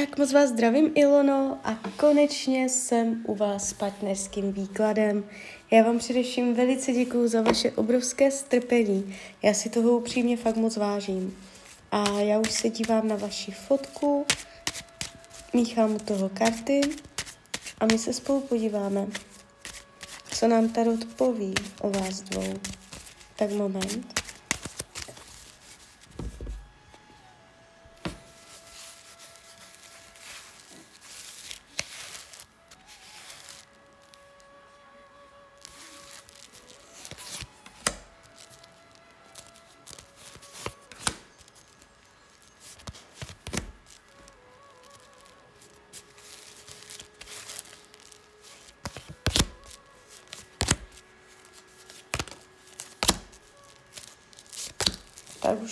Tak moc vás zdravím, Ilono, a konečně jsem u vás s partnerským výkladem. Já vám především velice děkuju za vaše obrovské strpení. Já si toho upřímně fakt moc vážím. A já už se dívám na vaši fotku, míchám u toho karty a my se spolu podíváme, co nám Tarot poví o vás dvou. Tak moment.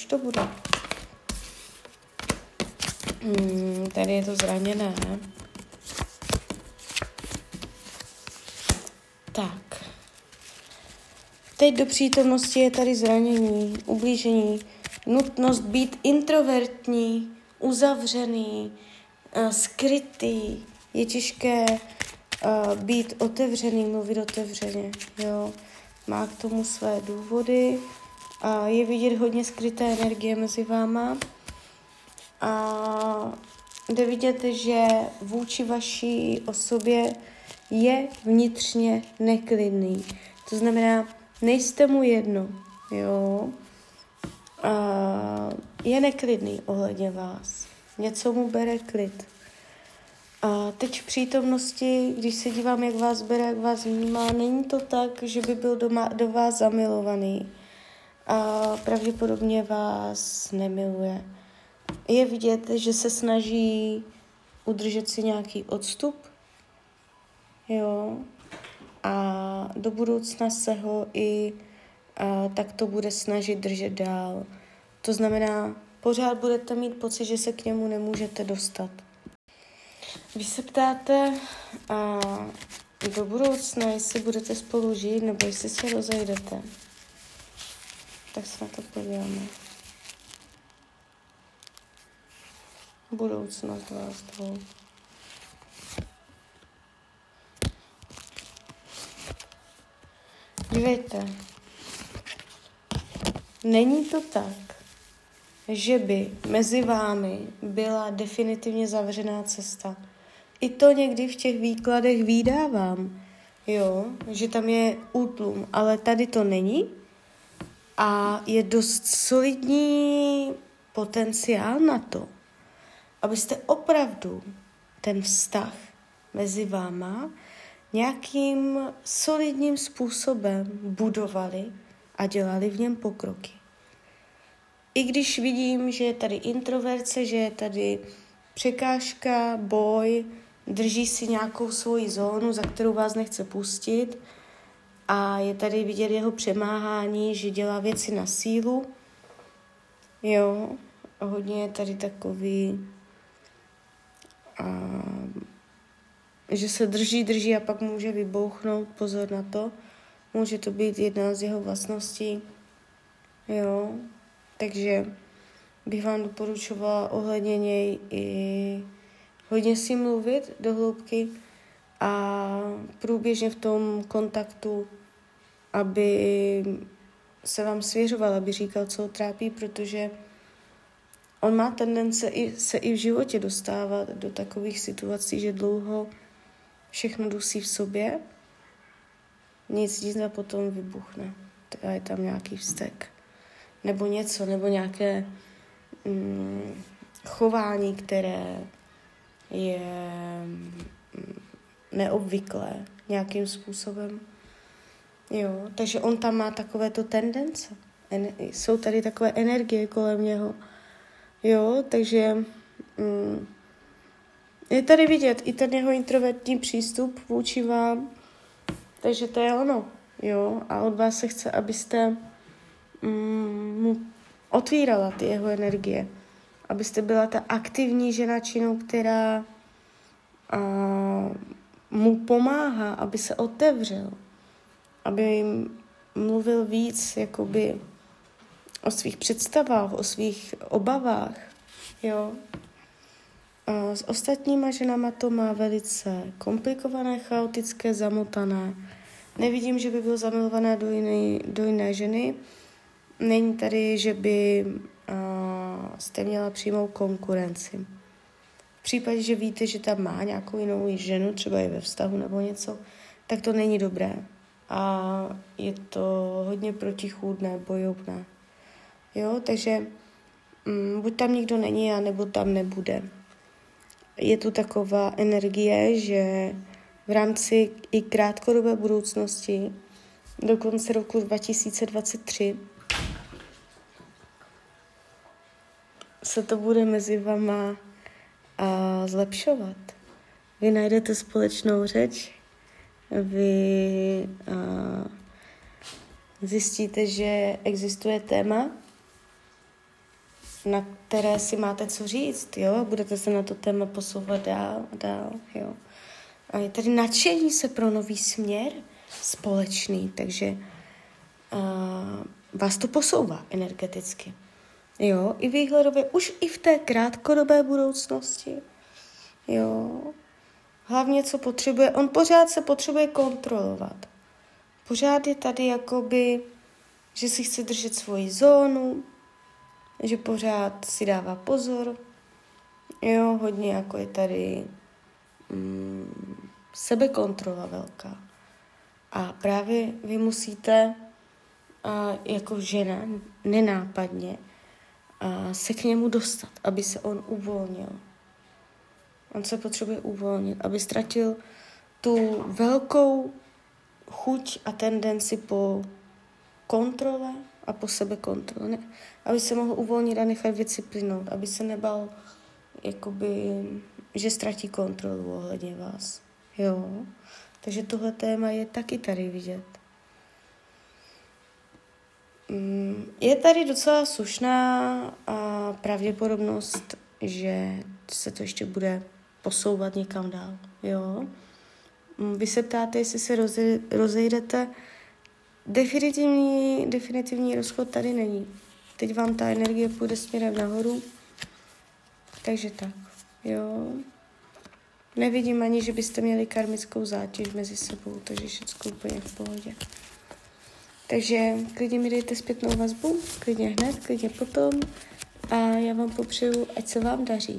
Už to bude. Hmm, tady je to zraněné. Tak. Teď do přítomnosti je tady zranění, ublížení, nutnost být introvertní, uzavřený, uh, skrytý. Je těžké uh, být otevřený, mluvit otevřeně. Jo. Má k tomu své důvody, a je vidět hodně skryté energie mezi váma. A jde vidět, že vůči vaší osobě je vnitřně neklidný. To znamená, nejste mu jedno, jo. A je neklidný ohledně vás. Něco mu bere klid. A teď v přítomnosti, když se dívám, jak vás bere, jak vás vnímá, není to tak, že by byl doma, do vás zamilovaný a pravděpodobně vás nemiluje. Je vidět, že se snaží udržet si nějaký odstup, jo, a do budoucna se ho i a, tak to bude snažit držet dál. To znamená, pořád budete mít pocit, že se k němu nemůžete dostat. Vy se ptáte a, do budoucna, jestli budete spolu žít nebo jestli se rozejdete tak se na to podíváme. Budoucnost vás dvou. Dívejte, není to tak, že by mezi vámi byla definitivně zavřená cesta. I to někdy v těch výkladech výdávám, jo, že tam je útlum, ale tady to není a je dost solidní potenciál na to, abyste opravdu ten vztah mezi váma nějakým solidním způsobem budovali a dělali v něm pokroky. I když vidím, že je tady introverce, že je tady překážka, boj, drží si nějakou svoji zónu, za kterou vás nechce pustit, a je tady vidět jeho přemáhání, že dělá věci na sílu. Jo, hodně je tady takový, a, že se drží, drží a pak může vybouchnout, pozor na to. Může to být jedna z jeho vlastností. Jo, takže bych vám doporučovala ohledně něj i hodně si mluvit do hloubky a průběžně v tom kontaktu aby se vám svěřoval, aby říkal, co ho trápí, protože on má tendence i, se i v životě dostávat do takových situací, že dlouho všechno dusí v sobě, nic nic a potom vybuchne. A je tam nějaký vztek. Nebo něco, nebo nějaké mm, chování, které je mm, neobvyklé nějakým způsobem. Jo, takže on tam má takovéto tendence. En- jsou tady takové energie kolem něho. Jo, takže mm, je tady vidět i ten jeho introvertní přístup vůči vám. Takže to je ono. Jo, a od vás se chce, abyste mm, mu otvírala ty jeho energie. Abyste byla ta aktivní žena činou, která a, mu pomáhá, aby se otevřel aby mluvil víc jakoby o svých představách, o svých obavách, jo. A A s ostatníma ženama to má velice komplikované, chaotické, zamotané. Nevidím, že by byl zamilované do jiné, do jiné ženy. Není tady, že by uh, jste měla přijmout konkurenci. V případě, že víte, že tam má nějakou jinou ženu, třeba i ve vztahu nebo něco, tak to není dobré. A je to hodně protichůdné, bojovné. Jo, takže mm, buď tam nikdo není, nebo tam nebude. Je tu taková energie, že v rámci i krátkodobé budoucnosti do konce roku 2023 se to bude mezi vama a zlepšovat. Vy najdete společnou řeč, vy a, zjistíte, že existuje téma, na které si máte co říct, jo, budete se na to téma posouvat dál a dál, jo. A je tady nadšení se pro nový směr společný, takže uh, vás to posouvá energeticky. Jo, i výhledově, už i v té krátkodobé budoucnosti. Jo, hlavně co potřebuje, on pořád se potřebuje kontrolovat. Pořád je tady jakoby, že si chce držet svoji zónu, že pořád si dává pozor. Jo, hodně jako je tady mm, sebekontrola velká. A právě vy musíte a jako žena nenápadně a se k němu dostat, aby se on uvolnil. On se potřebuje uvolnit, aby ztratil tu velkou chuť a tendenci po kontrole a po sebe kontrole. Aby se mohl uvolnit a nechat věci plynout, aby se nebal, jakoby, že ztratí kontrolu ohledně vás. Jo. Takže tohle téma je taky tady vidět. Mm, je tady docela slušná a pravděpodobnost, že se to ještě bude posouvat někam dál. Jo? Mm, vy se ptáte, jestli se roze, rozejdete. Definitivní, definitivní rozchod tady není. Teď vám ta energie půjde směrem nahoru. Takže tak. Jo. Nevidím ani, že byste měli karmickou zátěž mezi sebou, takže všechno úplně v pohodě. Takže klidně mi dejte zpětnou vazbu, klidně hned, klidně potom a já vám popřeju, ať se vám daří,